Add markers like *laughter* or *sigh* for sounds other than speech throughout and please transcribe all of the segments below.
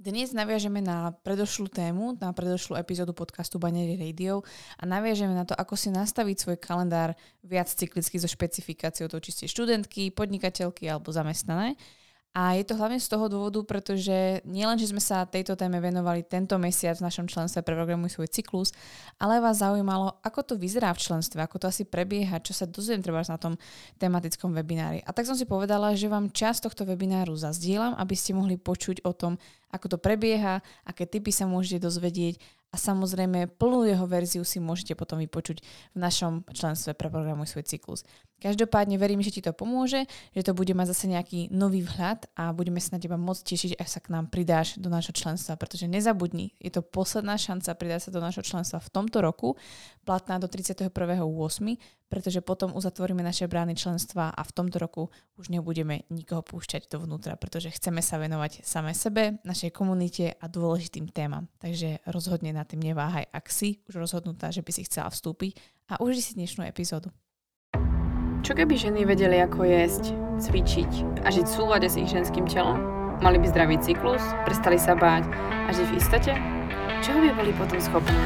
Dnes naviažeme na predošlú tému, na predošlú epizódu podcastu Banery Radio a naviažeme na to, ako si nastaviť svoj kalendár viac cyklicky so špecifikáciou toho, či ste študentky, podnikateľky alebo zamestnané. A je to hlavne z toho dôvodu, pretože nielen, že sme sa tejto téme venovali tento mesiac v našom členstve pre programuj svoj cyklus, ale vás zaujímalo, ako to vyzerá v členstve, ako to asi prebieha, čo sa dozviem treba na tom tematickom webinári. A tak som si povedala, že vám čas tohto webináru zazdielam, aby ste mohli počuť o tom, ako to prebieha, aké typy sa môžete dozvedieť a samozrejme plnú jeho verziu si môžete potom vypočuť v našom členstve pre Programuj svoj cyklus. Každopádne verím, že ti to pomôže, že to bude mať zase nejaký nový vhľad a budeme sa na teba môcť tešiť, ak sa k nám pridáš do nášho členstva, pretože nezabudni, je to posledná šanca pridať sa do nášho členstva v tomto roku, platná do 31.8., pretože potom uzatvoríme naše brány členstva a v tomto roku už nebudeme nikoho púšťať dovnútra, pretože chceme sa venovať same sebe, našej komunite a dôležitým témam. Takže rozhodne na tým neváhaj, ak si už rozhodnutá, že by si chcela vstúpiť a uži si dnešnú epizódu. Čo keby ženy vedeli, ako jesť, cvičiť a žiť v súlade s ich ženským telom? Mali by zdravý cyklus, prestali sa báť a žiť v istote? Čoho by boli potom schopné?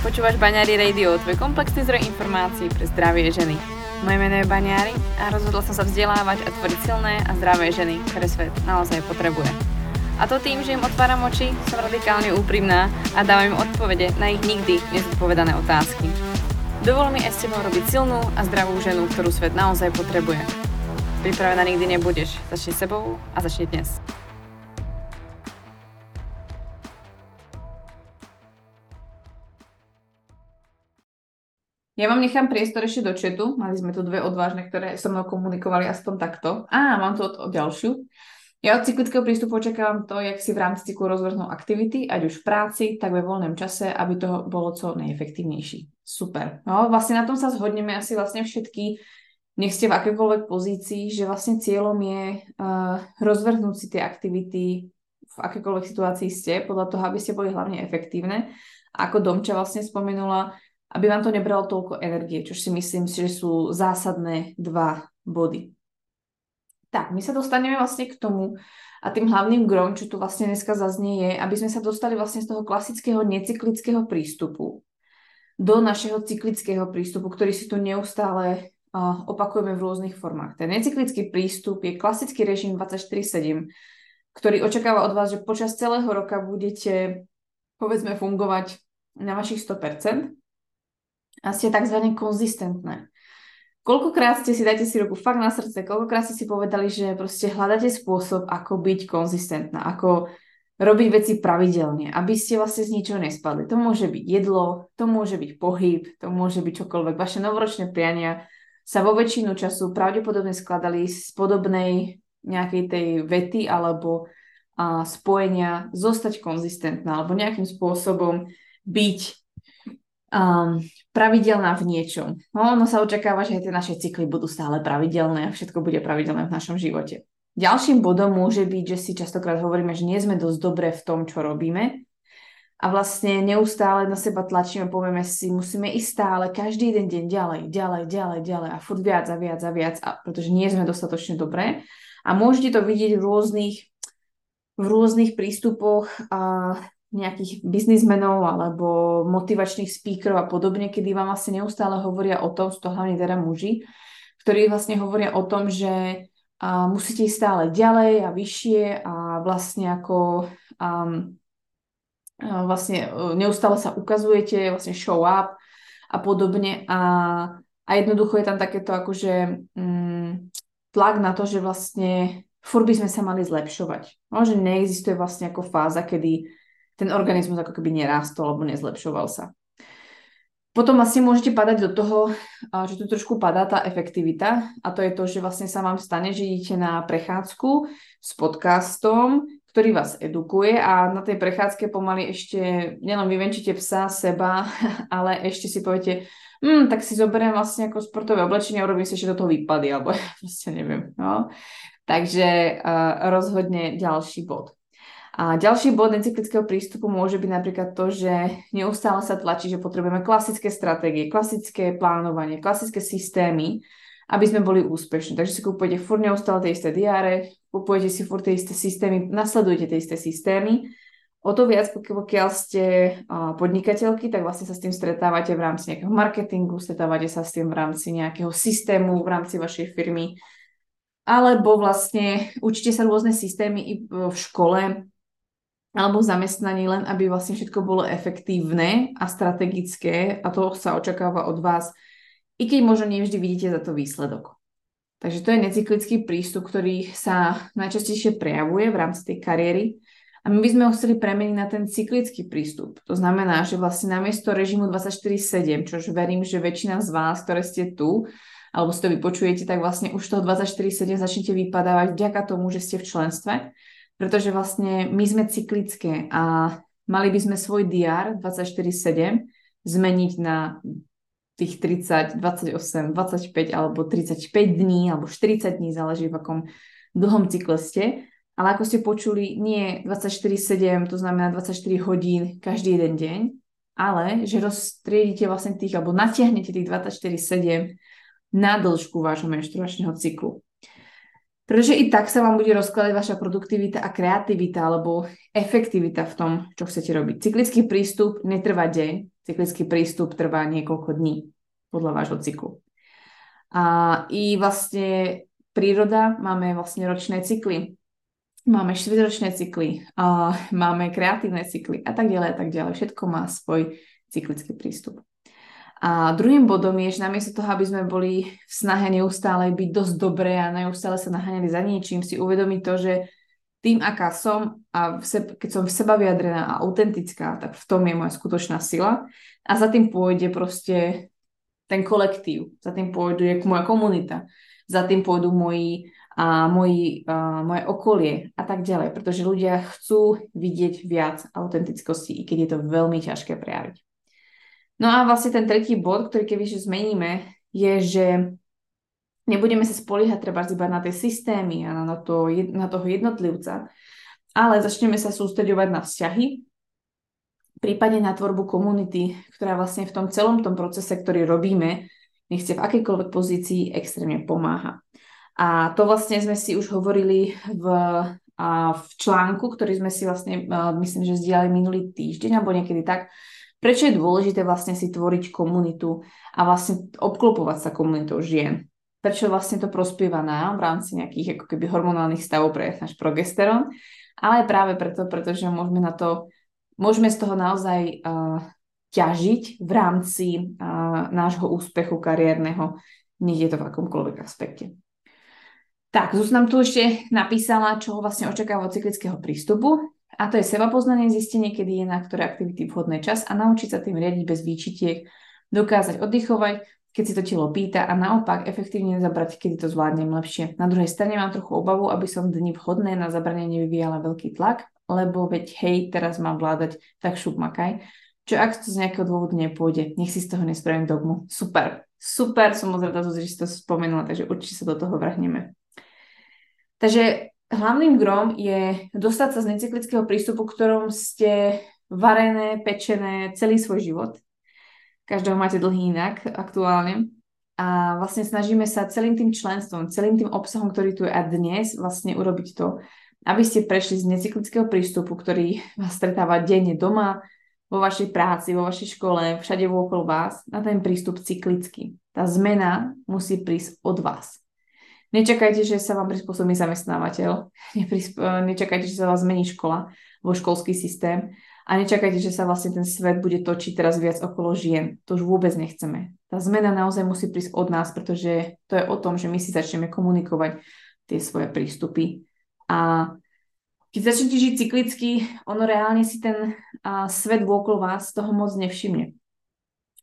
Počúvaš Baňári Radio, tvoj komplexný zdroj informácií pre zdravie ženy. Moje meno je Baňári a rozhodla som sa vzdelávať a tvoriť silné a zdravé ženy, ktoré svet naozaj potrebuje. A to tým, že im otváram oči, som radikálne úprimná a dávam im odpovede na ich nikdy nezodpovedané otázky. Dovol mi s tebou robiť silnú a zdravú ženu, ktorú svet naozaj potrebuje. Pripravená nikdy nebudeš. Začni sebou a začni dnes. Ja vám nechám priestor ešte do četu. Mali sme tu dve odvážne, ktoré so mnou komunikovali aspoň takto. Á, mám tu od, od ďalšiu. Ja od cyklického prístupu očakávam to, jak si v rámci cyklu rozvrhnú aktivity, ať už v práci, tak ve voľnom čase, aby to bolo co najefektívnejší. Super. No, vlastne na tom sa zhodneme asi vlastne všetky, nech ste v akékoľvek pozícii, že vlastne cieľom je uh, rozvrhnúť si tie aktivity v akékoľvek situácii ste, podľa toho, aby ste boli hlavne efektívne. A ako Domča vlastne spomenula, aby vám to nebralo toľko energie, čo si myslím, že sú zásadné dva body. Tak, my sa dostaneme vlastne k tomu a tým hlavným grom, čo tu vlastne dneska zaznie, je, aby sme sa dostali vlastne z toho klasického necyklického prístupu do našeho cyklického prístupu, ktorý si tu neustále uh, opakujeme v rôznych formách. Ten necyklický prístup je klasický režim 24-7, ktorý očakáva od vás, že počas celého roka budete, povedzme, fungovať na vašich 100% a ste tzv. konzistentné. Koľkokrát ste si, dajte si ruku fakt na srdce, koľkokrát ste si povedali, že proste hľadáte spôsob, ako byť konzistentná, ako robiť veci pravidelne, aby ste vlastne z ničoho nespadli. To môže byť jedlo, to môže byť pohyb, to môže byť čokoľvek. Vaše novoročné priania sa vo väčšinu času pravdepodobne skladali z podobnej nejakej tej vety alebo a, spojenia zostať konzistentná alebo nejakým spôsobom byť um, pravidelná v niečom. No, ono sa očakáva, že aj tie naše cykly budú stále pravidelné a všetko bude pravidelné v našom živote. Ďalším bodom môže byť, že si častokrát hovoríme, že nie sme dosť dobré v tom, čo robíme a vlastne neustále na seba tlačíme, povieme si, musíme ísť stále, každý jeden deň ďalej, ďalej, ďalej, ďalej a furt viac a viac a viac, a, pretože nie sme dostatočne dobré. A môžete to vidieť v rôznych, v rôznych prístupoch a nejakých biznismenov alebo motivačných speakerov a podobne, kedy vám vlastne neustále hovoria o tom, sú to hlavne teda muži, ktorí vlastne hovoria o tom, že a musíte ísť stále ďalej a vyššie a vlastne ako um, vlastne e, neustále sa ukazujete, vlastne show up a podobne a, a jednoducho je tam takéto akože um, tlak na to, že vlastne furt by sme sa mali zlepšovať. No, že neexistuje vlastne ako fáza, kedy ten organizmus ako keby nerástol alebo nezlepšoval sa. Potom asi môžete padať do toho, že tu trošku padá tá efektivita a to je to, že vlastne sa vám stane, že idete na prechádzku s podcastom, ktorý vás edukuje a na tej prechádzke pomaly ešte nielen vyvenčíte psa, seba, *laughs* ale ešte si poviete, hm, tak si zoberiem vlastne ako sportové oblečenie a urobím si ešte do toho výpady, *laughs* alebo *laughs* proste neviem. No. Takže uh, rozhodne ďalší bod. A ďalší bod necyklického prístupu môže byť napríklad to, že neustále sa tlačí, že potrebujeme klasické stratégie, klasické plánovanie, klasické systémy aby sme boli úspešní. Takže si kupujete furt neustále tie isté diáre, kupujete si furt tie isté systémy, nasledujete tie isté systémy. O to viac, pokiaľ ste podnikateľky, tak vlastne sa s tým stretávate v rámci nejakého marketingu, stretávate sa s tým v rámci nejakého systému, v rámci vašej firmy, alebo vlastne učíte sa rôzne systémy i v škole, alebo zamestnaní, len aby vlastne všetko bolo efektívne a strategické a to sa očakáva od vás i keď možno nevždy vidíte za to výsledok. Takže to je necyklický prístup, ktorý sa najčastejšie prejavuje v rámci tej kariéry. A my by sme ho chceli premeniť na ten cyklický prístup. To znamená, že vlastne namiesto režimu 24-7, čož verím, že väčšina z vás, ktoré ste tu, alebo si to vypočujete, tak vlastne už toho 24-7 začnete vypadávať vďaka tomu, že ste v členstve. Pretože vlastne my sme cyklické a mali by sme svoj DR 24-7 zmeniť na tých 30, 28, 25 alebo 35 dní alebo 40 dní, záleží v akom dlhom cykle ste. Ale ako ste počuli, nie 24-7, to znamená 24 hodín každý jeden deň, ale že rozstriedite vlastne tých, alebo natiahnete tých 24-7 na dĺžku vášho menštruačného cyklu. Pretože i tak sa vám bude rozkladať vaša produktivita a kreativita alebo efektivita v tom, čo chcete robiť. Cyklický prístup netrvá deň, cyklický prístup trvá niekoľko dní podľa vášho cyklu. A i vlastne príroda, máme vlastne ročné cykly, máme štvrťročné cykly, a máme kreatívne cykly a tak ďalej a tak ďalej. Všetko má svoj cyklický prístup. A druhým bodom je, že namiesto toho, aby sme boli v snahe neustále byť dosť dobré a neustále sa naháňali za niečím, si uvedomiť to, že tým, aká som a seb- keď som v seba vyjadrená a autentická, tak v tom je moja skutočná sila. A za tým pôjde proste ten kolektív, za tým pôjdu je moja komunita, za tým pôjdu moji, a moji, a moje okolie a tak ďalej, pretože ľudia chcú vidieť viac autentickosti, i keď je to veľmi ťažké prejaviť. No a vlastne ten tretí bod, ktorý keby zmeníme, je, že nebudeme sa spoliehať treba iba na tie systémy a na, to, na toho jednotlivca, ale začneme sa sústredovať na vzťahy, prípadne na tvorbu komunity, ktorá vlastne v tom celom tom procese, ktorý robíme, nech v akejkoľvek pozícii, extrémne pomáha. A to vlastne sme si už hovorili v, a v článku, ktorý sme si vlastne, myslím, že zdieľali minulý týždeň, alebo niekedy tak, prečo je dôležité vlastne si tvoriť komunitu a vlastne obklopovať sa komunitou žien. Prečo vlastne to prospieva nám v rámci nejakých ako keby hormonálnych stavov pre náš progesterón, ale práve preto, pretože môžeme na to, môžeme z toho naozaj uh, ťažiť v rámci uh, nášho úspechu kariérneho, nech je to v akomkoľvek aspekte. Tak, Zuzana nám tu ešte napísala, čo vlastne očakáva od cyklického prístupu. A to je seba poznanie, zistenie, kedy je na ktoré aktivity vhodný čas a naučiť sa tým riadiť bez výčitiek, dokázať oddychovať, keď si to telo pýta a naopak efektívne zabrať, kedy to zvládnem lepšie. Na druhej strane mám trochu obavu, aby som dni vhodné na zabranie nevyvíjala veľký tlak, lebo veď hej, teraz mám vládať, tak šup makaj. Čo ak to z nejakého dôvodu nepôjde, nech si z toho nespravím dogmu. Super, super, som moc rada, že si to spomenula, takže určite sa do toho vrhneme. Takže hlavným grom je dostať sa z necyklického prístupu, ktorom ste varené, pečené celý svoj život. Každého máte dlhý inak aktuálne. A vlastne snažíme sa celým tým členstvom, celým tým obsahom, ktorý tu je a dnes vlastne urobiť to, aby ste prešli z necyklického prístupu, ktorý vás stretáva denne doma, vo vašej práci, vo vašej škole, všade okolo vás, na ten prístup cyklický. Tá zmena musí prísť od vás. Nečakajte, že sa vám prispôsobí zamestnávateľ, *laughs* nečakajte, že sa vás zmení škola, vo školský systém a nečakajte, že sa vlastne ten svet bude točiť teraz viac okolo žien. To už vôbec nechceme. Tá zmena naozaj musí prísť od nás, pretože to je o tom, že my si začneme komunikovať tie svoje prístupy. A keď začnete žiť cyklicky, ono reálne si ten a, svet vôkol vás toho moc nevšimne.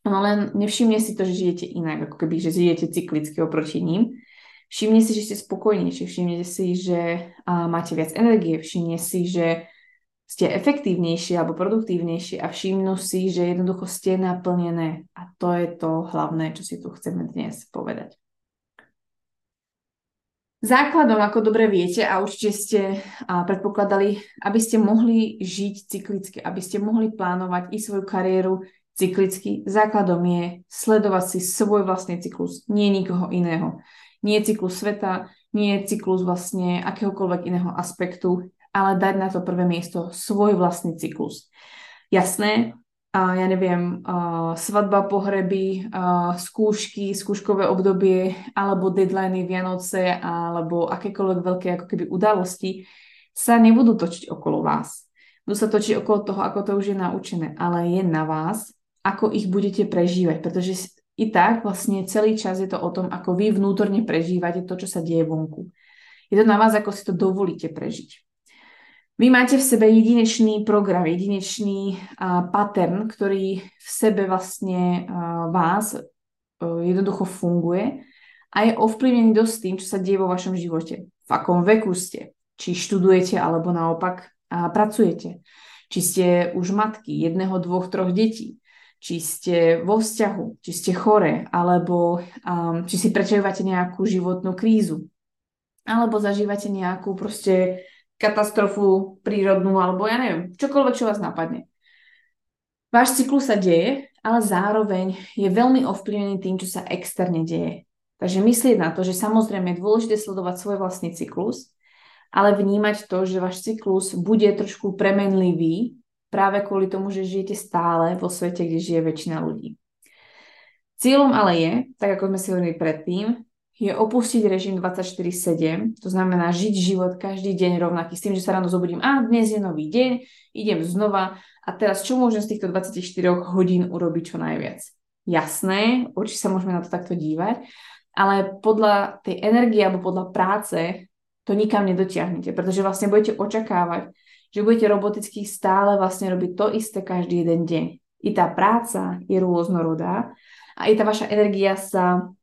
Ono len nevšimne si to, že žijete inak, ako keby, že žijete cyklicky oproti ním. Všimne si, že ste spokojnejší, všimne si, že a, máte viac energie, všimne si, že ste efektívnejší alebo produktívnejší a všimnú si, že jednoducho ste naplnené. A to je to hlavné, čo si tu chceme dnes povedať. Základom, ako dobre viete, a určite ste predpokladali, aby ste mohli žiť cyklicky, aby ste mohli plánovať i svoju kariéru cyklicky, základom je sledovať si svoj vlastný cyklus, nie nikoho iného. Nie je cyklus sveta, nie je cyklus vlastne akéhokoľvek iného aspektu, ale dať na to prvé miesto svoj vlastný cyklus. Jasné, a ja neviem, uh, svadba, pohreby, uh, skúšky, skúškové obdobie, alebo deadliny Vianoce, alebo akékoľvek veľké ako keby udalosti sa nebudú točiť okolo vás. Budú sa točiť okolo toho, ako to už je naučené, ale je na vás, ako ich budete prežívať, pretože i tak vlastne celý čas je to o tom, ako vy vnútorne prežívate to, čo sa deje vonku. Je to na vás, ako si to dovolíte prežiť. Vy máte v sebe jedinečný program, jedinečný uh, pattern, ktorý v sebe vlastne uh, vás uh, jednoducho funguje a je ovplyvnený dosť tým, čo sa deje vo vašom živote. V akom veku ste, či študujete alebo naopak uh, pracujete. Či ste už matky jedného, dvoch, troch detí či ste vo vzťahu, či ste chore, alebo um, či si prežívate nejakú životnú krízu, alebo zažívate nejakú proste katastrofu prírodnú, alebo ja neviem, čokoľvek, čo vás napadne. Váš cyklus sa deje, ale zároveň je veľmi ovplyvnený tým, čo sa externe deje. Takže myslieť na to, že samozrejme je dôležité sledovať svoj vlastný cyklus, ale vnímať to, že váš cyklus bude trošku premenlivý práve kvôli tomu, že žijete stále vo svete, kde žije väčšina ľudí. Cieľom ale je, tak ako sme si hovorili predtým, je opustiť režim 24-7, to znamená žiť život každý deň rovnaký, s tým, že sa ráno zobudím, a dnes je nový deň, idem znova a teraz čo môžem z týchto 24 hodín urobiť čo najviac. Jasné, určite sa môžeme na to takto dívať, ale podľa tej energie alebo podľa práce to nikam nedotiahnete, pretože vlastne budete očakávať, že budete roboticky stále vlastne robiť to isté každý jeden deň. I tá práca je rôznorodá a i tá vaša energia sa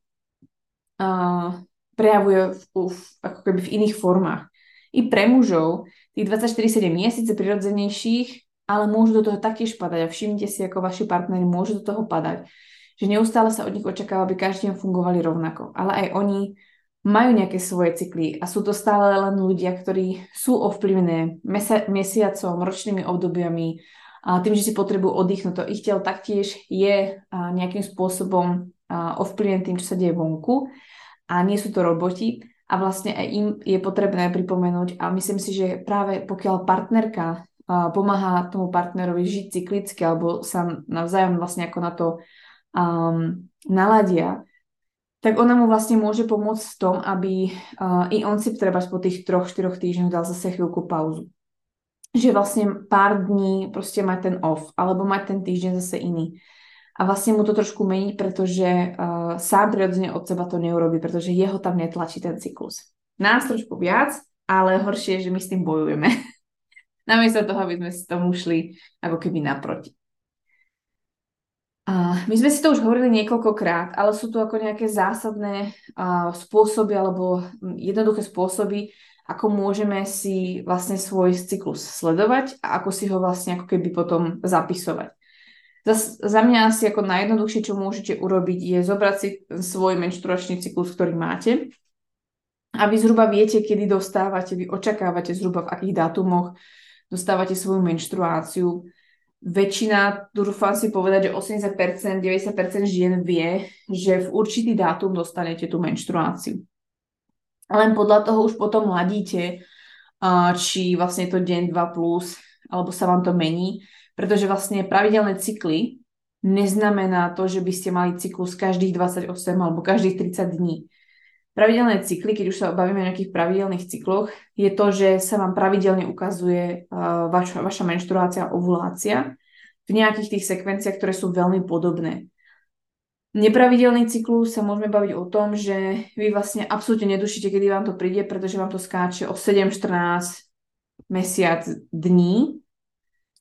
uh, prejavuje v, v, ako keby v iných formách. I pre mužov tých 24-7 je prirodzenejších, ale môžu do toho taktiež padať a všimnite si, ako vaši partneri môžu do toho padať. Že neustále sa od nich očakáva, aby každý deň fungovali rovnako. Ale aj oni majú nejaké svoje cykly a sú to stále len ľudia, ktorí sú ovplyvnené mesa- mesiacom, ročnými obdobiami, a tým, že si potrebujú oddychnúť. To ich telo taktiež je nejakým spôsobom ovplyvnené tým, čo sa deje vonku a nie sú to roboti a vlastne aj im je potrebné pripomenúť a myslím si, že práve pokiaľ partnerka pomáha tomu partnerovi žiť cyklicky alebo sa navzájom vlastne ako na to um, naladia, tak ona mu vlastne môže pomôcť v tom, aby uh, i on si treba po tých troch, štyroch týždňoch dal zase chvíľku pauzu. Že vlastne pár dní proste mať ten off, alebo mať ten týždeň zase iný. A vlastne mu to trošku meniť, pretože uh, sám prirodzene od seba to neurobi, pretože jeho tam netlačí ten cyklus. Nás trošku viac, ale horšie je, že my s tým bojujeme. *laughs* Namiesto toho, aby sme si tomu šli ako keby naproti. My sme si to už hovorili niekoľkokrát, ale sú tu ako nejaké zásadné uh, spôsoby alebo jednoduché spôsoby, ako môžeme si vlastne svoj cyklus sledovať a ako si ho vlastne ako keby potom zapisovať. Za, za mňa asi ako najjednoduchšie, čo môžete urobiť, je zobrať si svoj menštruačný cyklus, ktorý máte a vy zhruba viete, kedy dostávate, vy očakávate zhruba v akých dátumoch dostávate svoju menštruáciu, väčšina, dúfam si povedať, že 80%, 90% žien vie, že v určitý dátum dostanete tú menštruáciu. Len podľa toho už potom hladíte, či vlastne to deň 2+, plus, alebo sa vám to mení, pretože vlastne pravidelné cykly neznamená to, že by ste mali cyklus každých 28 alebo každých 30 dní. Pravidelné cykly, keď už sa bavíme o nejakých pravidelných cykloch, je to, že sa vám pravidelne ukazuje uh, vaša, menštruácia ovulácia v nejakých tých sekvenciách, ktoré sú veľmi podobné. Nepravidelný cyklus sa môžeme baviť o tom, že vy vlastne absolútne nedušíte, kedy vám to príde, pretože vám to skáče o 7-14 mesiac dní.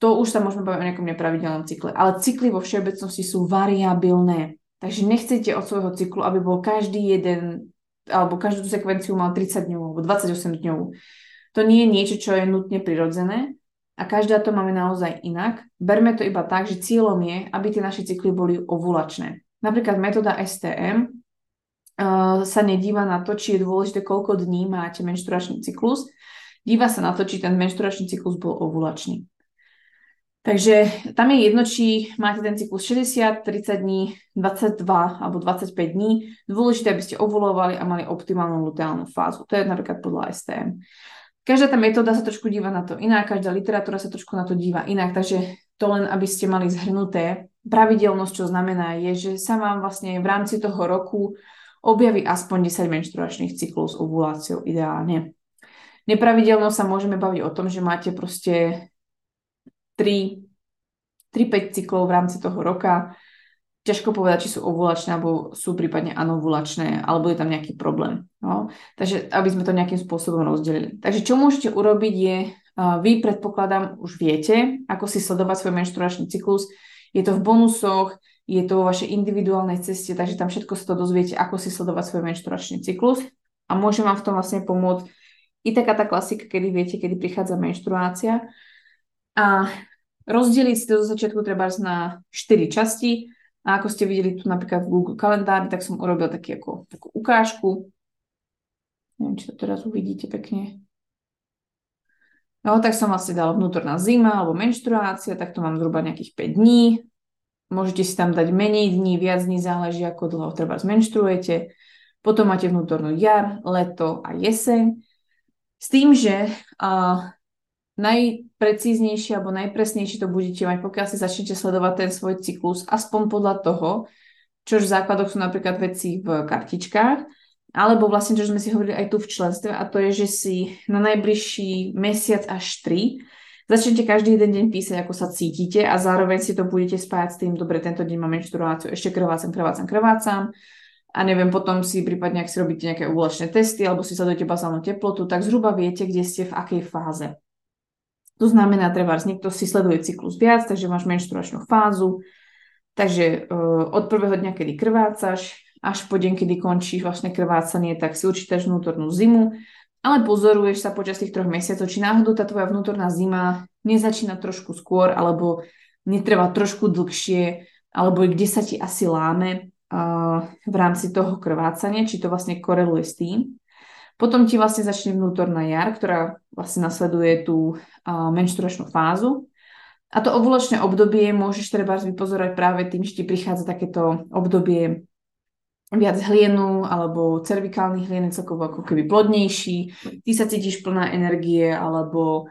To už sa môžeme baviť o nejakom nepravidelnom cykle. Ale cykly vo všeobecnosti sú variabilné. Takže nechcete od svojho cyklu, aby bol každý jeden alebo každú tú sekvenciu mal 30 dňov alebo 28 dňov. To nie je niečo, čo je nutne prirodzené a každá to máme naozaj inak. Berme to iba tak, že cieľom je, aby tie naše cykly boli ovulačné. Napríklad metóda STM uh, sa nedíva na to, či je dôležité, koľko dní máte menšturačný cyklus. Díva sa na to, či ten menšturačný cyklus bol ovulačný. Takže tam je jedno, či máte ten cyklus 60, 30 dní, 22 alebo 25 dní. Dôležité, aby ste ovulovali a mali optimálnu luteálnu fázu. To je napríklad podľa STM. Každá tá metóda sa trošku díva na to inak, každá literatúra sa trošku na to díva inak, takže to len, aby ste mali zhrnuté. Pravidelnosť, čo znamená, je, že sa vám vlastne v rámci toho roku objaví aspoň 10 menštruačných cyklov s ovuláciou ideálne. Nepravidelnosť sa môžeme baviť o tom, že máte proste 3-5 cyklov v rámci toho roka. Ťažko povedať, či sú ovulačné, alebo sú prípadne anovulačné, alebo je tam nejaký problém. No? Takže aby sme to nejakým spôsobom rozdelili. Takže čo môžete urobiť je, vy predpokladám už viete, ako si sledovať svoj menštruačný cyklus. Je to v bonusoch, je to vo vašej individuálnej ceste, takže tam všetko sa to dozviete, ako si sledovať svoj menštruačný cyklus. A môžem vám v tom vlastne pomôcť i taká tá klasika, kedy viete, kedy prichádza menštruácia a rozdeliť si to zo začiatku treba na 4 časti. A ako ste videli tu napríklad v Google kalendári, tak som urobil taký ako, takú ukážku. Neviem, či to teraz uvidíte pekne. No, tak som vlastne dala vnútorná zima alebo menštruácia, tak to mám zhruba nejakých 5 dní. Môžete si tam dať menej dní, viac dní, záleží ako dlho treba zmenštruujete. Potom máte vnútornú jar, leto a jeseň. S tým, že uh, najprecíznejšie alebo najpresnejšie to budete mať, pokiaľ si začnete sledovať ten svoj cyklus, aspoň podľa toho, čo v základoch sú napríklad veci v kartičkách, alebo vlastne, čo sme si hovorili aj tu v členstve, a to je, že si na najbližší mesiac až tri začnete každý jeden deň písať, ako sa cítite a zároveň si to budete spájať s tým, dobre, tento deň mám menštruáciu, ešte krvácam, krvácam, krvácam a neviem, potom si prípadne, ak si robíte nejaké uvulačné testy alebo si sledujete bazálnu teplotu, tak zhruba viete, kde ste v akej fáze. To znamená, treba, niekto si sleduje cyklus viac, takže máš menštruačnú fázu, takže uh, od prvého dňa, kedy krvácaš, až po deň, kedy končíš vlastne krvácanie, tak si určítaš vnútornú zimu, ale pozoruješ sa počas tých troch mesiacov, či náhodou tá tvoja vnútorná zima nezačína trošku skôr, alebo netrvá trošku dlhšie, alebo kde sa ti asi láme uh, v rámci toho krvácania, či to vlastne koreluje s tým. Potom ti vlastne začne vnútorná jar, ktorá vlastne nasleduje tú menštruačnú fázu. A to ovulačné obdobie môžeš treba vypozorovať práve tým, že ti prichádza takéto obdobie viac hlienu alebo cervikálnych hlien celkovo ako keby plodnejší, ty sa cítiš plná energie alebo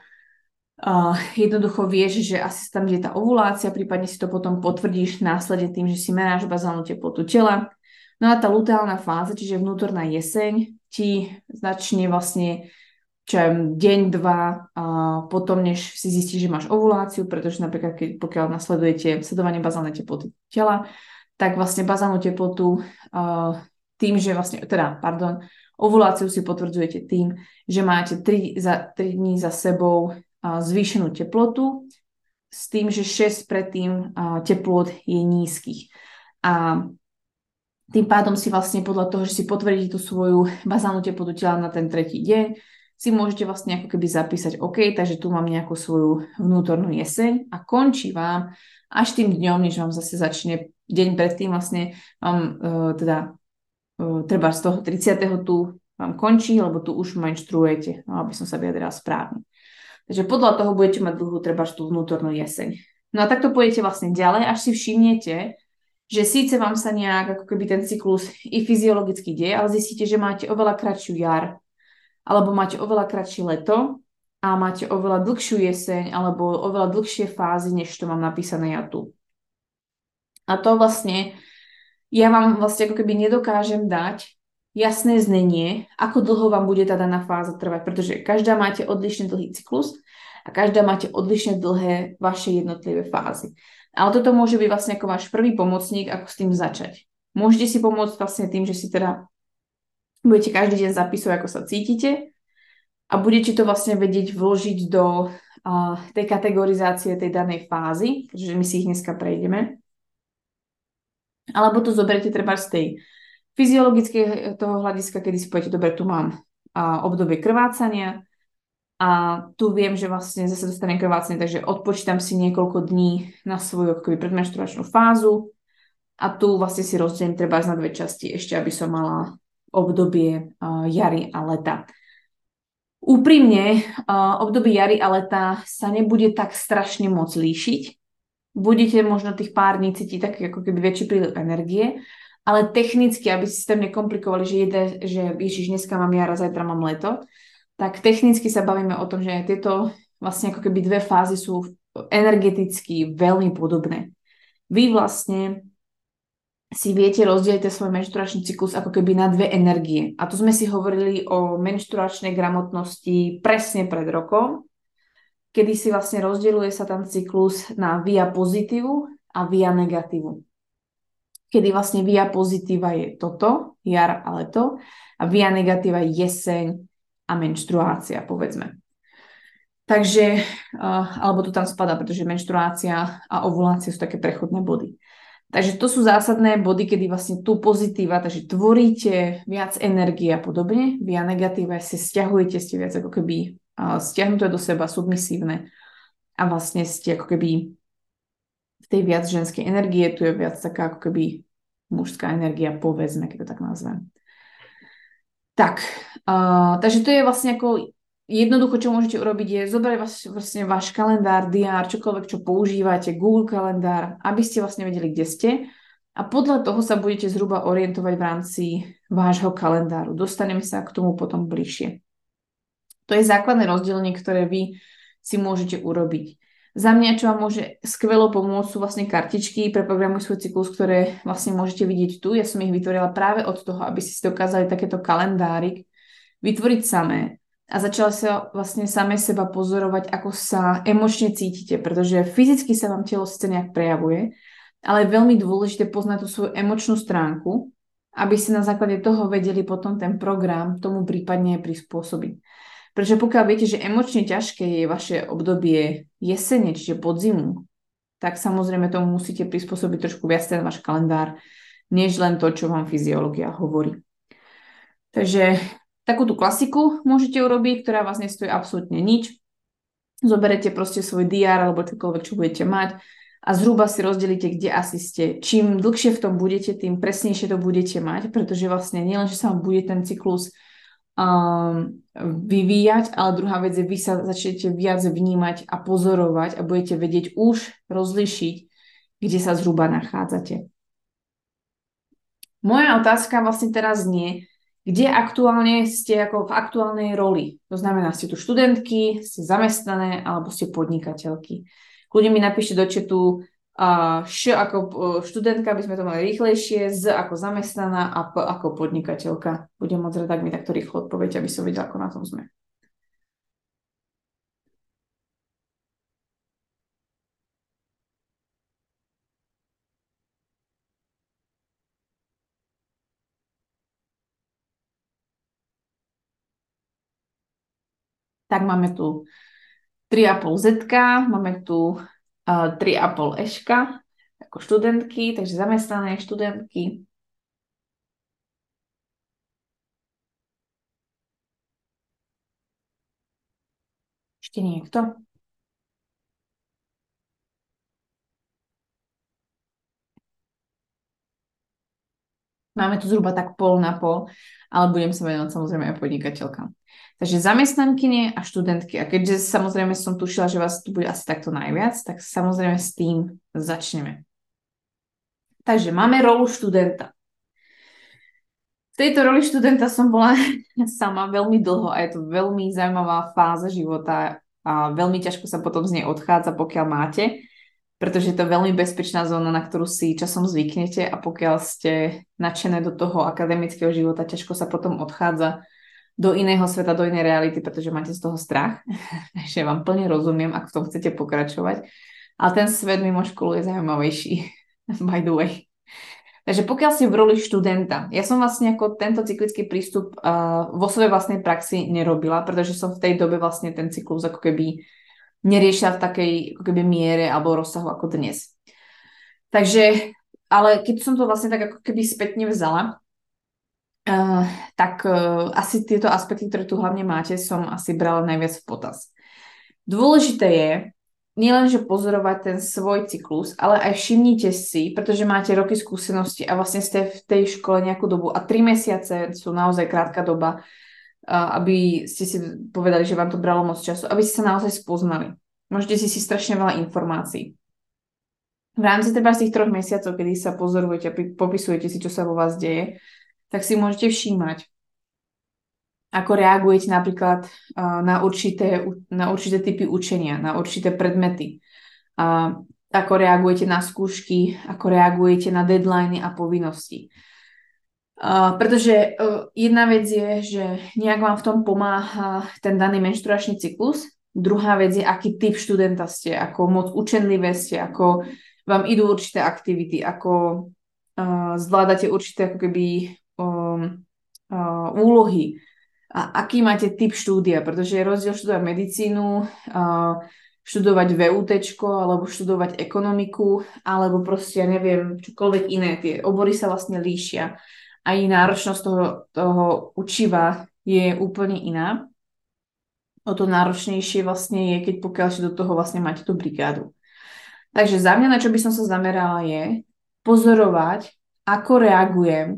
uh, jednoducho vieš, že asi tam je tá ovulácia, prípadne si to potom potvrdíš následne tým, že si meráš bazálnu teplotu tela. No a tá luteálna fáza, čiže vnútorná jeseň, ti začne vlastne čo je deň, dva, a potom než si zistíš, že máš ovuláciu, pretože napríklad keď, pokiaľ nasledujete sledovanie bazálnej teploty tela, tak vlastne bazálnu teplotu uh, tým, že vlastne, teda, pardon, ovuláciu si potvrdzujete tým, že máte 3, za, 3 dní za sebou uh, zvýšenú teplotu s tým, že 6 predtým uh, teplot je nízkych. A tým pádom si vlastne podľa toho, že si potvrdíte tú svoju bazálnu teplotu tela na ten tretí deň, si môžete vlastne ako keby zapísať OK, takže tu mám nejakú svoju vnútornú jeseň a končí vám až tým dňom, než vám zase začne deň predtým vlastne vám uh, teda uh, treba z toho 30. tu vám končí, lebo tu už menštruujete, no, aby som sa vyjadrila správne. Takže podľa toho budete mať dlhú treba tú vnútornú jeseň. No a takto pôjdete vlastne ďalej, až si všimnete, že síce vám sa nejak ako keby ten cyklus i fyziologicky deje, ale zistíte, že máte oveľa kratšiu jar, alebo máte oveľa kratšie leto a máte oveľa dlhšiu jeseň, alebo oveľa dlhšie fázy, než to mám napísané ja tu. A to vlastne, ja vám vlastne ako keby nedokážem dať jasné znenie, ako dlho vám bude tá daná fáza trvať, pretože každá máte odlišne dlhý cyklus a každá máte odlišne dlhé vaše jednotlivé fázy. Ale toto môže byť vlastne ako váš prvý pomocník, ako s tým začať. Môžete si pomôcť vlastne tým, že si teda budete každý deň zapisovať, ako sa cítite a budete to vlastne vedieť vložiť do uh, tej kategorizácie tej danej fázy, takže my si ich dneska prejdeme. Alebo to zoberiete treba z tej fyziologického toho hľadiska, kedy si poviete, dobre, tu mám uh, obdobie krvácania, a tu viem, že vlastne zase dostanem krvácanie, takže odpočítam si niekoľko dní na svoju akoby predmenštruačnú fázu a tu vlastne si rozdelím treba na dve časti ešte, aby som mala obdobie uh, jary a leta. Úprimne, uh, obdobie jary a leta sa nebude tak strašne moc líšiť. Budete možno tých pár dní cítiť taký ako keby väčší príliv energie, ale technicky, aby si tam nekomplikovali, že, jede, že ježiš, dneska mám jara, zajtra mám leto, tak technicky sa bavíme o tom, že tieto vlastne ako keby dve fázy sú energeticky veľmi podobné. Vy vlastne si viete rozdeliť svoj menštruačný cyklus ako keby na dve energie. A tu sme si hovorili o menštruačnej gramotnosti presne pred rokom, kedy si vlastne rozdeľuje sa tam cyklus na via pozitívu a via negatívu. Kedy vlastne via pozitíva je toto, jar a leto, a via negatíva je jeseň a menštruácia, povedzme. Takže, uh, alebo to tam spada, pretože menštruácia a ovulácia sú také prechodné body. Takže to sú zásadné body, kedy vlastne tu pozitíva, takže tvoríte viac energie a podobne, vy a negatíva si stiahujete, ste viac ako keby uh, stiahnuté do seba, submisívne a vlastne ste ako keby v tej viac ženskej energie, tu je viac taká ako keby mužská energia, povedzme, keď to tak nazvem. Tak, uh, takže to je vlastne ako jednoducho, čo môžete urobiť, je zobrať vás, vlastne váš kalendár, diár, čokoľvek, čo používate, Google kalendár, aby ste vlastne vedeli, kde ste. A podľa toho sa budete zhruba orientovať v rámci vášho kalendáru. Dostaneme sa k tomu potom bližšie. To je základné rozdelenie, ktoré vy si môžete urobiť. Za mňa, čo vám môže skvelo pomôcť, sú vlastne kartičky pre programuj svoj cyklus, ktoré vlastne môžete vidieť tu. Ja som ich vytvorila práve od toho, aby si dokázali takéto kalendárik vytvoriť samé a začala sa vlastne same seba pozorovať, ako sa emočne cítite, pretože fyzicky sa vám telo sice nejak prejavuje, ale je veľmi dôležité poznať tú svoju emočnú stránku, aby ste na základe toho vedeli potom ten program tomu prípadne prispôsobiť. Pretože pokiaľ viete, že emočne ťažké je vaše obdobie jesene, čiže podzimu, tak samozrejme tomu musíte prispôsobiť trošku viac ten váš kalendár, než len to, čo vám fyziológia hovorí. Takže Takú tú klasiku môžete urobiť, ktorá vás nestojí absolútne nič. Zoberete proste svoj diár alebo čokoľvek, čo budete mať a zhruba si rozdelíte, kde asi ste. Čím dlhšie v tom budete, tým presnejšie to budete mať, pretože vlastne nielen, že sa vám bude ten cyklus um, vyvíjať, ale druhá vec je, vy sa začnete viac vnímať a pozorovať a budete vedieť už rozlišiť, kde sa zhruba nachádzate. Moja otázka vlastne teraz nie, kde aktuálne ste ako v aktuálnej roli. To znamená, ste tu študentky, ste zamestnané alebo ste podnikateľky. Kľudne mi napíšte do četu uh, š ako uh, študentka, aby sme to mali rýchlejšie, z ako zamestnaná a p ako podnikateľka. Budem moc rada, ak mi takto rýchlo odpoveď, aby som vedela, ako na tom sme. Tak máme tu 3,5 Z, máme tu uh, 3,5 Eška ako študentky, takže zamestnané študentky. Ešte niekto? Máme tu zhruba tak pol na pol, ale budem sa venovať samozrejme aj podnikateľkám. Takže zamestnankyne a študentky. A keďže samozrejme som tušila, že vás tu bude asi takto najviac, tak samozrejme s tým začneme. Takže máme rolu študenta. V tejto roli študenta som bola *laughs* sama veľmi dlho a je to veľmi zaujímavá fáza života a veľmi ťažko sa potom z nej odchádza, pokiaľ máte, pretože je to veľmi bezpečná zóna, na ktorú si časom zvyknete a pokiaľ ste nadšené do toho akademického života, ťažko sa potom odchádza do iného sveta, do inej reality, pretože máte z toho strach. *laughs* Takže vám plne rozumiem, ak v tom chcete pokračovať. Ale ten svet mimo školu je zaujímavejší, *laughs* by the way. Takže pokiaľ ste v roli študenta, ja som vlastne ako tento cyklický prístup uh, vo svojej vlastnej praxi nerobila, pretože som v tej dobe vlastne ten cyklus ako keby neriešila v takej ako keby miere alebo rozsahu ako dnes. Takže, ale keď som to vlastne tak ako keby spätne vzala, Uh, tak uh, asi tieto aspekty, ktoré tu hlavne máte, som asi brala najviac v potaz. Dôležité je nielen, že pozorovať ten svoj cyklus, ale aj všimnite si, pretože máte roky skúsenosti a vlastne ste v tej škole nejakú dobu a tri mesiace sú naozaj krátka doba, aby ste si povedali, že vám to bralo moc času, aby ste sa naozaj spoznali. Môžete si si strašne veľa informácií. V rámci treba z tých troch mesiacov, kedy sa pozorujete a popisujete si, čo sa vo vás deje, tak si môžete všímať, ako reagujete napríklad na určité, na určité typy učenia, na určité predmety, ako reagujete na skúšky, ako reagujete na deadliny a povinnosti. Pretože uh, jedna vec je, že nejak vám v tom pomáha ten daný menštruačný cyklus. Druhá vec je, aký typ študenta ste, ako moc učenlivé ste, ako vám idú určité aktivity, ako uh, zvládate určité ako keby um, uh, úlohy a aký máte typ štúdia, pretože je rozdiel študovať medicínu, uh, študovať VUT, alebo študovať ekonomiku, alebo proste, ja neviem, čokoľvek iné. Tie obory sa vlastne líšia aj náročnosť toho, toho učiva je úplne iná. O to náročnejšie vlastne je, keď pokiaľ si do toho vlastne máte tú brigádu. Takže za mňa, na čo by som sa zamerala, je pozorovať, ako reagujem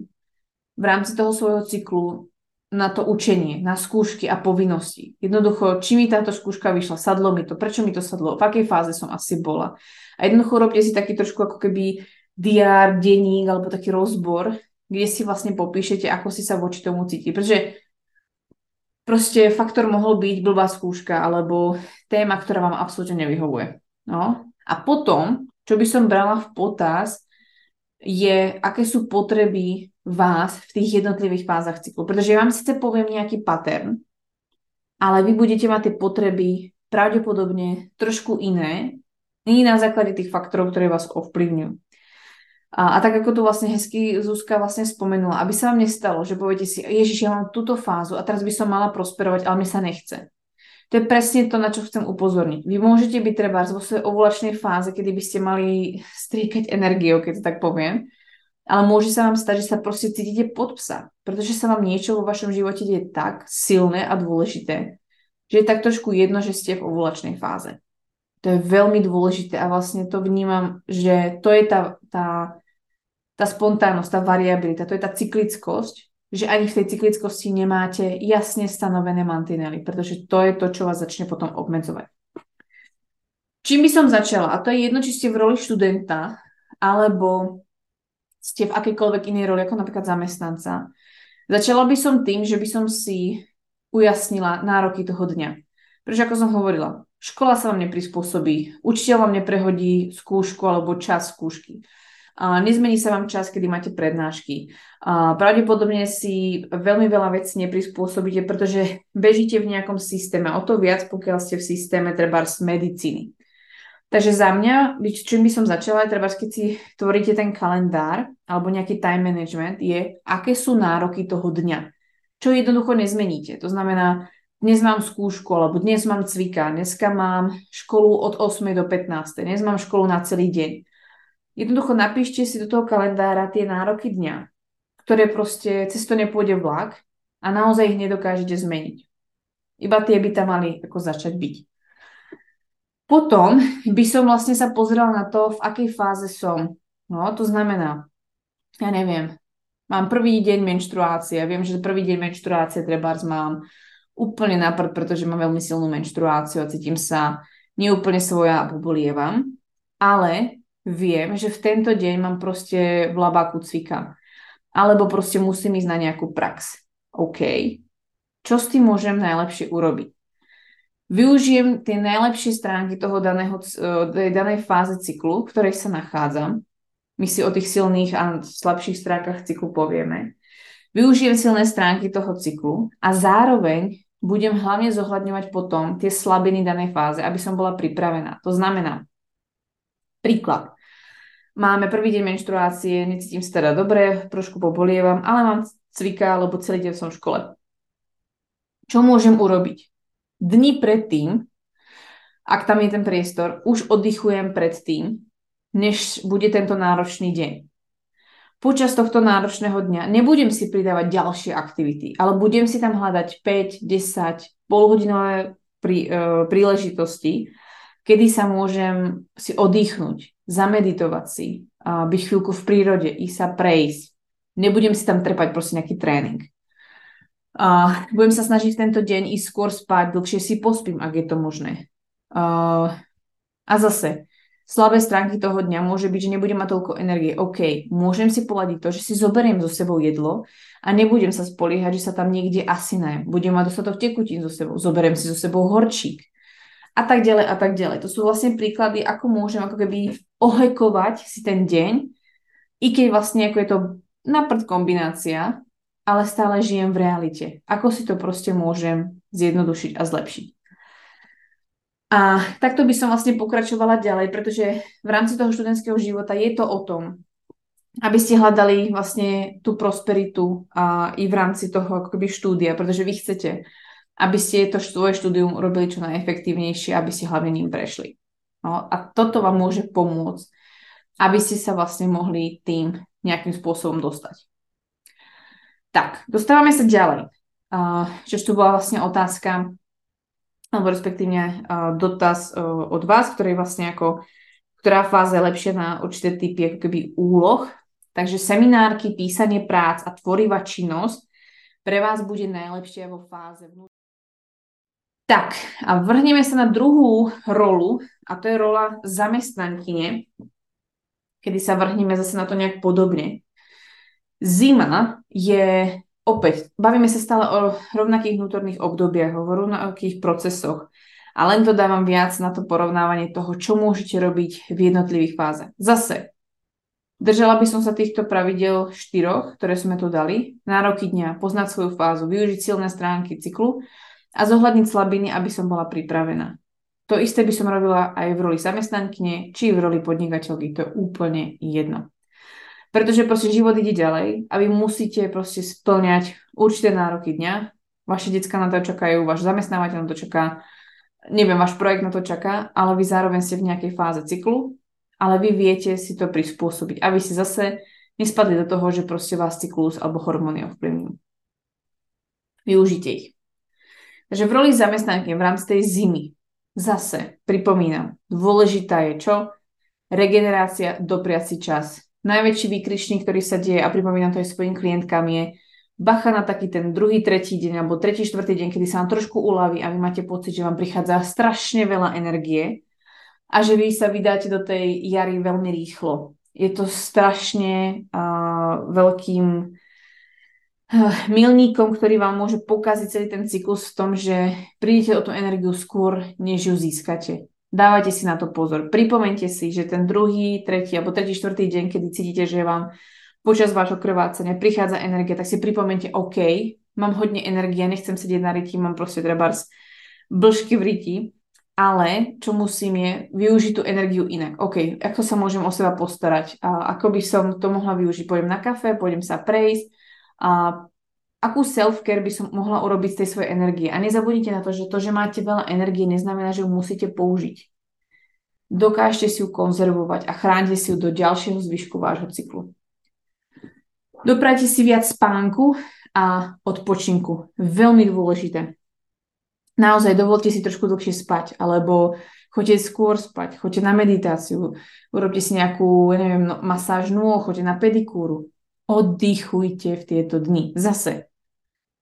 v rámci toho svojho cyklu na to učenie, na skúšky a povinnosti. Jednoducho, či mi táto skúška vyšla, sadlo mi to, prečo mi to sadlo, v akej fáze som asi bola. A jednoducho robte si taký trošku ako keby diár, denník alebo taký rozbor kde si vlastne popíšete, ako si sa voči tomu cíti. Pretože proste faktor mohol byť blbá skúška alebo téma, ktorá vám absolútne nevyhovuje. No. A potom, čo by som brala v potaz, je, aké sú potreby vás v tých jednotlivých fázach cyklu. Pretože ja vám síce poviem nejaký pattern, ale vy budete mať tie potreby pravdepodobne trošku iné, nie na základe tých faktorov, ktoré vás ovplyvňujú. A, tak ako tu vlastne hezky Zuzka vlastne spomenula, aby sa vám nestalo, že poviete si, Ježiš, ja mám túto fázu a teraz by som mala prosperovať, ale mi sa nechce. To je presne to, na čo chcem upozorniť. Vy môžete byť treba vo svojej ovulačnej fáze, kedy by ste mali striekať energiou, keď to tak poviem, ale môže sa vám stať, že sa proste cítite pod psa, pretože sa vám niečo vo vašom živote deje tak silné a dôležité, že je tak trošku jedno, že ste v ovulačnej fáze. To je veľmi dôležité a vlastne to vnímam, že to je tá, tá tá spontánnosť, tá variabilita, to je tá cyklickosť, že ani v tej cyklickosti nemáte jasne stanovené mantinely, pretože to je to, čo vás začne potom obmedzovať. Čím by som začala? A to je jedno, či ste v roli študenta, alebo ste v akejkoľvek inej roli, ako napríklad zamestnanca. Začala by som tým, že by som si ujasnila nároky toho dňa. Pretože ako som hovorila, škola sa vám neprispôsobí, učiteľ vám neprehodí skúšku alebo čas skúšky nezmení sa vám čas, kedy máte prednášky. Pravdepodobne si veľmi veľa vecí neprispôsobíte, pretože bežíte v nejakom systéme. O to viac, pokiaľ ste v systéme treba z medicíny. Takže za mňa, čím by som začala, treba, keď si tvoríte ten kalendár alebo nejaký time management, je, aké sú nároky toho dňa. Čo jednoducho nezmeníte. To znamená, dnes mám skúšku, alebo dnes mám cvika, dneska mám školu od 8 do 15, dnes mám školu na celý deň. Jednoducho napíšte si do toho kalendára tie nároky dňa, ktoré proste cez to nepôjde vlak a naozaj ich nedokážete zmeniť. Iba tie by tam mali ako začať byť. Potom by som vlastne sa pozrela na to, v akej fáze som. No, to znamená, ja neviem, mám prvý deň menštruácie, viem, že prvý deň menštruácie trebárs mám úplne naprd, pretože mám veľmi silnú menštruáciu a cítim sa neúplne svoja a pobolievam, ale viem, že v tento deň mám proste v labáku cvika. Alebo proste musím ísť na nejakú prax. OK. Čo s tým môžem najlepšie urobiť? Využijem tie najlepšie stránky toho daného, tej danej fáze cyklu, v ktorej sa nachádzam. My si o tých silných a slabších stránkach cyklu povieme. Využijem silné stránky toho cyklu a zároveň budem hlavne zohľadňovať potom tie slabiny danej fáze, aby som bola pripravená. To znamená, príklad, máme prvý deň menštruácie, necítim sa teda dobre, trošku pobolievam, ale mám cvika, lebo celý deň som v škole. Čo môžem urobiť? Dni predtým, ak tam je ten priestor, už oddychujem predtým, než bude tento náročný deň. Počas tohto náročného dňa nebudem si pridávať ďalšie aktivity, ale budem si tam hľadať 5, 10, polhodinové prí, e, príležitosti, kedy sa môžem si oddychnúť, zameditovať si, byť chvíľku v prírode, ísť sa prejsť. Nebudem si tam trepať proste nejaký tréning. Uh, budem sa snažiť v tento deň ísť skôr spať, dlhšie si pospím, ak je to možné. A zase, slabé stránky toho dňa môže byť, že nebudem mať toľko energie. OK, môžem si poladiť to, že si zoberiem so sebou jedlo a nebudem sa spoliehať, že sa tam niekde asi najem. Budem mať dostatok tekutín so sebou, zoberiem si so sebou horčík a tak ďalej a tak ďalej. To sú vlastne príklady, ako môžem ako keby ohekovať si ten deň, i keď vlastne ako je to naprd kombinácia, ale stále žijem v realite. Ako si to proste môžem zjednodušiť a zlepšiť. A takto by som vlastne pokračovala ďalej, pretože v rámci toho študentského života je to o tom, aby ste hľadali vlastne tú prosperitu a i v rámci toho akoby štúdia, pretože vy chcete, aby ste to svoje štúdium robili čo najefektívnejšie, aby ste hlavne ním prešli. No, a toto vám môže pomôcť, aby ste sa vlastne mohli tým nejakým spôsobom dostať. Tak, dostávame sa ďalej. Uh, čo tu bola vlastne otázka, alebo respektívne uh, dotaz uh, od vás, ktorý je vlastne ako, ktorá fáza je lepšia na určité typy ako keby úloh. Takže seminárky, písanie prác a tvorivá činnosť pre vás bude najlepšia vo fáze vnútra. Tak, a vrhneme sa na druhú rolu, a to je rola zamestnankyne, kedy sa vrhneme zase na to nejak podobne. Zima je opäť, bavíme sa stále o rovnakých vnútorných obdobiach, o rovnakých procesoch a len to dávam viac na to porovnávanie toho, čo môžete robiť v jednotlivých fázach. Zase, držala by som sa týchto pravidel štyroch, ktoré sme tu dali. Nároky dňa, poznať svoju fázu, využiť silné stránky cyklu a zohľadniť slabiny, aby som bola pripravená. To isté by som robila aj v roli zamestnankyne, či v roli podnikateľky, to je úplne jedno. Pretože proste život ide ďalej a vy musíte proste splňať určité nároky dňa. Vaše detská na to čakajú, váš zamestnávateľ na to čaká, neviem, váš projekt na to čaká, ale vy zároveň ste v nejakej fáze cyklu, ale vy viete si to prispôsobiť, aby ste zase nespadli do toho, že proste vás cyklus alebo hormóny ovplyvňujú. Využite ich. Takže v roli zamestnanky v rámci tej zimy zase pripomínam, dôležitá je čo? Regenerácia, dopriaci čas najväčší výkričník, ktorý sa deje, a pripomínam to aj svojim klientkám, je bacha na taký ten druhý, tretí deň alebo tretí, štvrtý deň, kedy sa vám trošku uľaví a vy máte pocit, že vám prichádza strašne veľa energie a že vy sa vydáte do tej jary veľmi rýchlo. Je to strašne uh, veľkým milníkom, ktorý vám môže pokaziť celý ten cyklus v tom, že prídete o tú energiu skôr, než ju získate. Dávajte si na to pozor. Pripomente si, že ten druhý, tretí alebo tretí, štvrtý deň, kedy cítite, že vám počas vášho krvácania prichádza energia, tak si pripomente, OK, mám hodne energie, nechcem sedieť na ryti, mám proste trebárs blžky v ryti, ale čo musím je využiť tú energiu inak. OK, ako sa môžem o seba postarať? A ako by som to mohla využiť? Pôjdem na kafe, pôjdem sa prejsť. A akú self-care by som mohla urobiť z tej svojej energie. A nezabudnite na to, že to, že máte veľa energie, neznamená, že ju musíte použiť. Dokážte si ju konzervovať a chránite si ju do ďalšieho zvyšku vášho cyklu. Doprajte si viac spánku a odpočinku. Veľmi dôležité. Naozaj dovolte si trošku dlhšie spať, alebo choďte skôr spať, choďte na meditáciu, urobte si nejakú, neviem, no, masáž nôh, choďte na pedikúru. Oddychujte v tieto dni. Zase,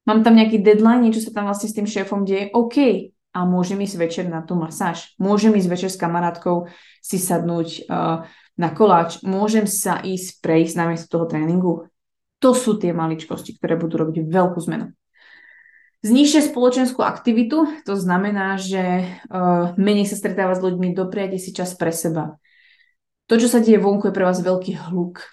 mám tam nejaký deadline, niečo sa tam vlastne s tým šéfom deje, OK, a môžem ísť večer na tú masáž. Môžem ísť večer s kamarátkou si sadnúť uh, na koláč. Môžem sa ísť prejsť na miesto toho tréningu. To sú tie maličkosti, ktoré budú robiť veľkú zmenu. Znižte spoločenskú aktivitu, to znamená, že uh, menej sa stretáva s ľuďmi, dopriate si čas pre seba. To, čo sa deje vonku, je pre vás veľký hluk.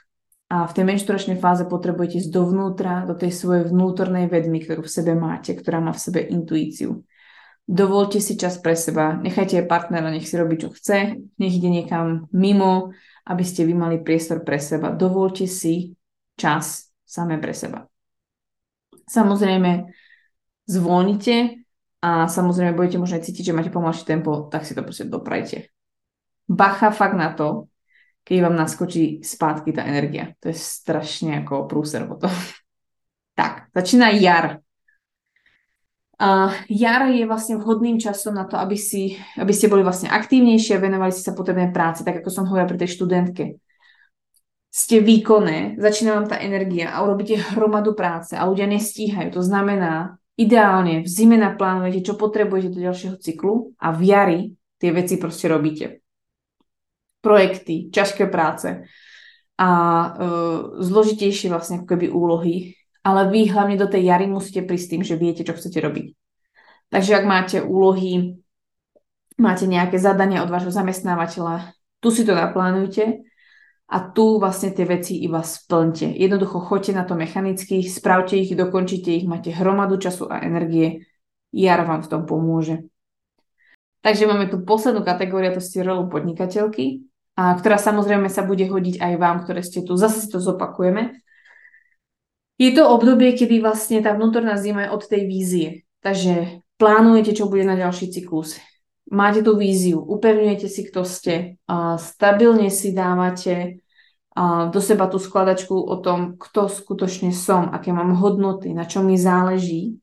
A v tej menšturačnej fáze potrebujete ísť dovnútra, do tej svojej vnútornej vedmy, ktorú v sebe máte, ktorá má v sebe intuíciu. Dovolte si čas pre seba, nechajte partnera, nech si robí, čo chce, nech ide niekam mimo, aby ste vy mali priestor pre seba. Dovolte si čas samé pre seba. Samozrejme, zvolnite a samozrejme budete možno cítiť, že máte pomalšie tempo, tak si to proste doprajte. Bacha fakt na to, keď vám naskočí spátky tá energia. To je strašne ako prúser potom. *laughs* tak, začína jar. Uh, jar je vlastne vhodným časom na to, aby, si, aby ste boli vlastne aktívnejšie a venovali si sa potrebnej práci, tak ako som hovorila pri tej študentke. ste výkonné, začína vám tá energia a urobíte hromadu práce a ľudia nestíhajú. To znamená, ideálne v zime naplánujete, čo potrebujete do ďalšieho cyklu a v jari tie veci proste robíte. Projekty, ťažké práce a uh, zložitejšie vlastne ako keby úlohy, ale vy hlavne do tej jary musíte prísť tým, že viete, čo chcete robiť. Takže ak máte úlohy, máte nejaké zadania od vášho zamestnávateľa, tu si to naplánujte a tu vlastne tie veci iba splňte. Jednoducho choďte na to mechanicky, spravte ich, dokončite ich, máte hromadu času a energie, jar vám v tom pomôže. Takže máme tu poslednú kategóriu, to ste rolu podnikateľky, a ktorá samozrejme sa bude hodiť aj vám, ktoré ste tu. Zase si to zopakujeme. Je to obdobie, kedy vlastne tá vnútorná zima je od tej vízie. Takže plánujete, čo bude na ďalší cyklus máte tú víziu, upevňujete si, kto ste, stabilne si dávate do seba tú skladačku o tom, kto skutočne som, aké mám hodnoty, na čo mi záleží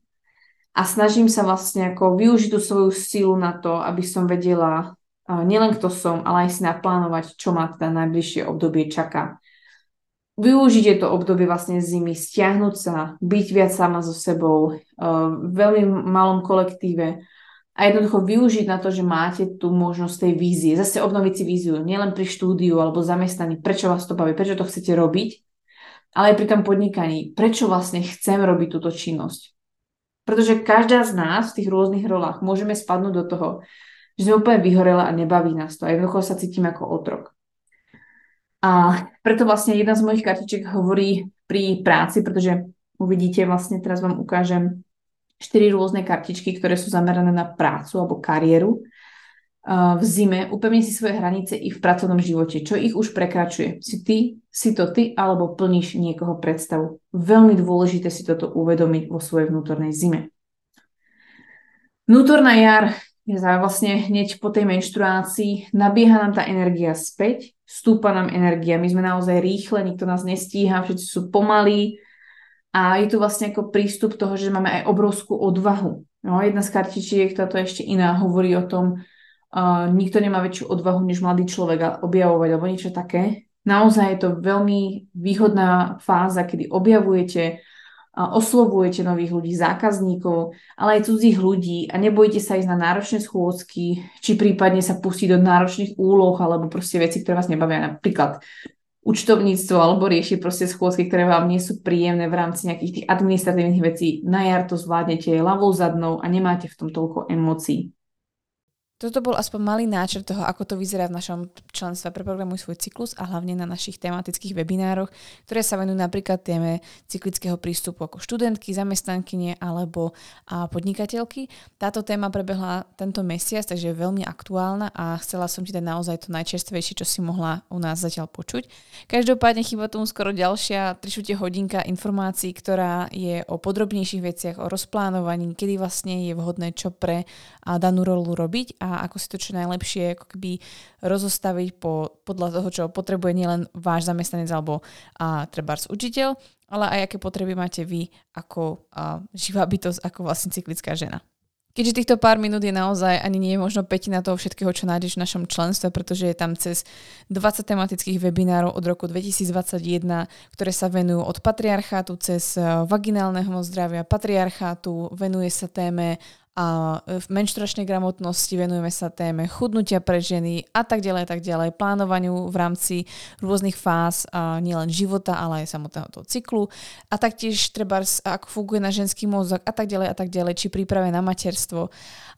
a snažím sa vlastne ako využiť tú svoju sílu na to, aby som vedela nielen kto som, ale aj si naplánovať, čo ma teda najbližšie obdobie čaká. Využiť to obdobie vlastne zimy, stiahnuť sa, byť viac sama so sebou, v veľmi malom kolektíve, a jednoducho využiť na to, že máte tú možnosť tej vízie. Zase obnoviť si víziu, nielen pri štúdiu alebo zamestnaní, prečo vás to baví, prečo to chcete robiť, ale aj pri tom podnikaní, prečo vlastne chcem robiť túto činnosť. Pretože každá z nás v tých rôznych rolách môžeme spadnúť do toho, že sme úplne vyhorela a nebaví nás to a jednoducho sa cítim ako otrok. A preto vlastne jedna z mojich kartičiek hovorí pri práci, pretože uvidíte, vlastne teraz vám ukážem štyri rôzne kartičky, ktoré sú zamerané na prácu alebo kariéru v zime, upevni si svoje hranice i v pracovnom živote. Čo ich už prekračuje? Si ty, si to ty, alebo plníš niekoho predstavu. Veľmi dôležité si toto uvedomiť vo svojej vnútornej zime. Vnútorná jar vlastne hneď po tej menštruácii, nabieha nám tá energia späť, stúpa nám energia, my sme naozaj rýchle, nikto nás nestíha, všetci sú pomalí, a je tu vlastne ako prístup toho, že máme aj obrovskú odvahu. No, jedna z kartičiek, táto ešte iná, hovorí o tom, uh, nikto nemá väčšiu odvahu než mladý človek objavovať alebo niečo také. Naozaj je to veľmi výhodná fáza, kedy objavujete, oslovujete nových ľudí, zákazníkov, ale aj cudzích ľudí a nebojte sa ísť na náročné schôdzky, či prípadne sa pustiť do náročných úloh alebo proste veci, ktoré vás nebavia. Napríklad účtovníctvo alebo rieši proste schôdzky, ktoré vám nie sú príjemné v rámci nejakých tých administratívnych vecí. Na jar to zvládnete ľavou zadnou a nemáte v tom toľko emócií. Toto bol aspoň malý náčrt toho, ako to vyzerá v našom členstve Preprogramuj svoj cyklus a hlavne na našich tematických webinároch, ktoré sa venujú napríklad téme cyklického prístupu ako študentky, zamestnankyne alebo a podnikateľky. Táto téma prebehla tento mesiac, takže je veľmi aktuálna a chcela som ti dať naozaj to najčerstvejšie, čo si mohla u nás zatiaľ počuť. Každopádne chýba tomu skoro ďalšia 3 hodinka informácií, ktorá je o podrobnejších veciach, o rozplánovaní, kedy vlastne je vhodné čo pre danú rolu robiť a ako si to čo najlepšie ako keby rozostaviť po, podľa toho, čo potrebuje nielen váš zamestnanec alebo a, trebárs učiteľ, ale aj aké potreby máte vy ako a, živá bytosť, ako vlastne cyklická žena. Keďže týchto pár minút je naozaj ani nie je možno petina toho všetkého, čo nájdeš v našom členstve, pretože je tam cez 20 tematických webinárov od roku 2021, ktoré sa venujú od patriarchátu cez vaginálneho zdravia, patriarchátu, venuje sa téme a v menšturačnej gramotnosti venujeme sa téme chudnutia pre ženy a tak ďalej tak ďalej, plánovaniu v rámci rôznych fáz nielen života, ale aj samotného toho cyklu. A taktiež treba ako funguje na ženský mozog a tak ďalej a tak ďalej, či príprave na materstvo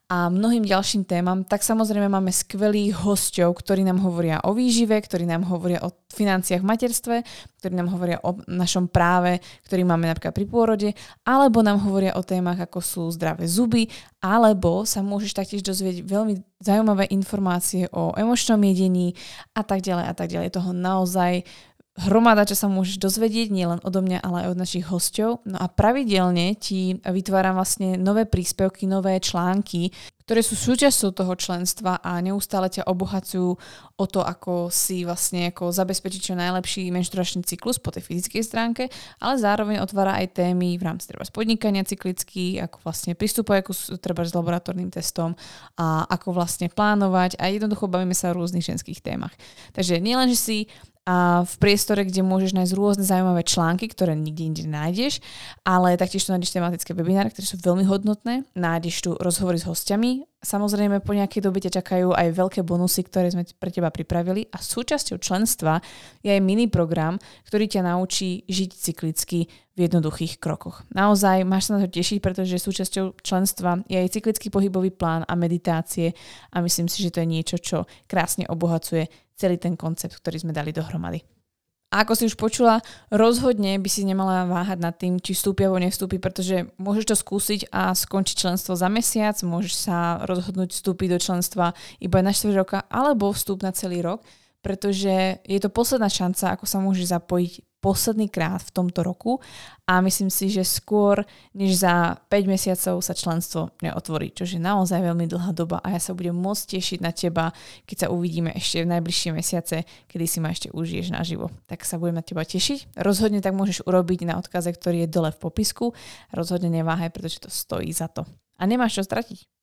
a mnohým ďalším témam, tak samozrejme máme skvelých hostov, ktorí nám hovoria o výžive, ktorí nám hovoria o financiách v materstve, ktorí nám hovoria o našom práve, ktorý máme napríklad pri pôrode, alebo nám hovoria o témach, ako sú zdravé zuby, alebo sa môžeš taktiež dozvieť veľmi zaujímavé informácie o emočnom jedení a tak ďalej a tak ďalej. Toho naozaj hromada, čo sa môžeš dozvedieť, nielen odo mňa, ale aj od našich hostov. No a pravidelne ti vytváram vlastne nové príspevky, nové články, ktoré sú súčasťou toho členstva a neustále ťa obohacujú o to, ako si vlastne ako zabezpečiť čo najlepší menšturačný cyklus po tej fyzickej stránke, ale zároveň otvára aj témy v rámci treba podnikania cyklicky, ako vlastne pristupovať ako treba s laboratórnym testom a ako vlastne plánovať a jednoducho bavíme sa o rôznych ženských témach. Takže nielen, že si a v priestore, kde môžeš nájsť rôzne zaujímavé články, ktoré nikde inde nájdeš, ale taktiež tu nájdeš tematické webináre, ktoré sú veľmi hodnotné, nájdeš tu rozhovory s hostiami, Samozrejme, po nejakej dobe ťa čakajú aj veľké bonusy, ktoré sme pre teba pripravili. A súčasťou členstva je aj mini program, ktorý ťa naučí žiť cyklicky v jednoduchých krokoch. Naozaj máš sa na to tešiť, pretože súčasťou členstva je aj cyklický pohybový plán a meditácie. A myslím si, že to je niečo, čo krásne obohacuje celý ten koncept, ktorý sme dali dohromady. A ako si už počula, rozhodne by si nemala váhať nad tým, či vstúpi alebo nevstúpi, pretože môžeš to skúsiť a skončiť členstvo za mesiac, môžeš sa rozhodnúť vstúpiť do členstva iba na 4 roka alebo vstúp na celý rok, pretože je to posledná šanca, ako sa môžeš zapojiť posledný krát v tomto roku a myslím si, že skôr než za 5 mesiacov sa členstvo neotvorí, čo je naozaj veľmi dlhá doba a ja sa budem môcť tešiť na teba, keď sa uvidíme ešte v najbližšie mesiace, kedy si ma ešte užiješ naživo. Tak sa budem na teba tešiť. Rozhodne tak môžeš urobiť na odkaze, ktorý je dole v popisku. Rozhodne neváhaj, pretože to stojí za to. A nemáš čo stratiť.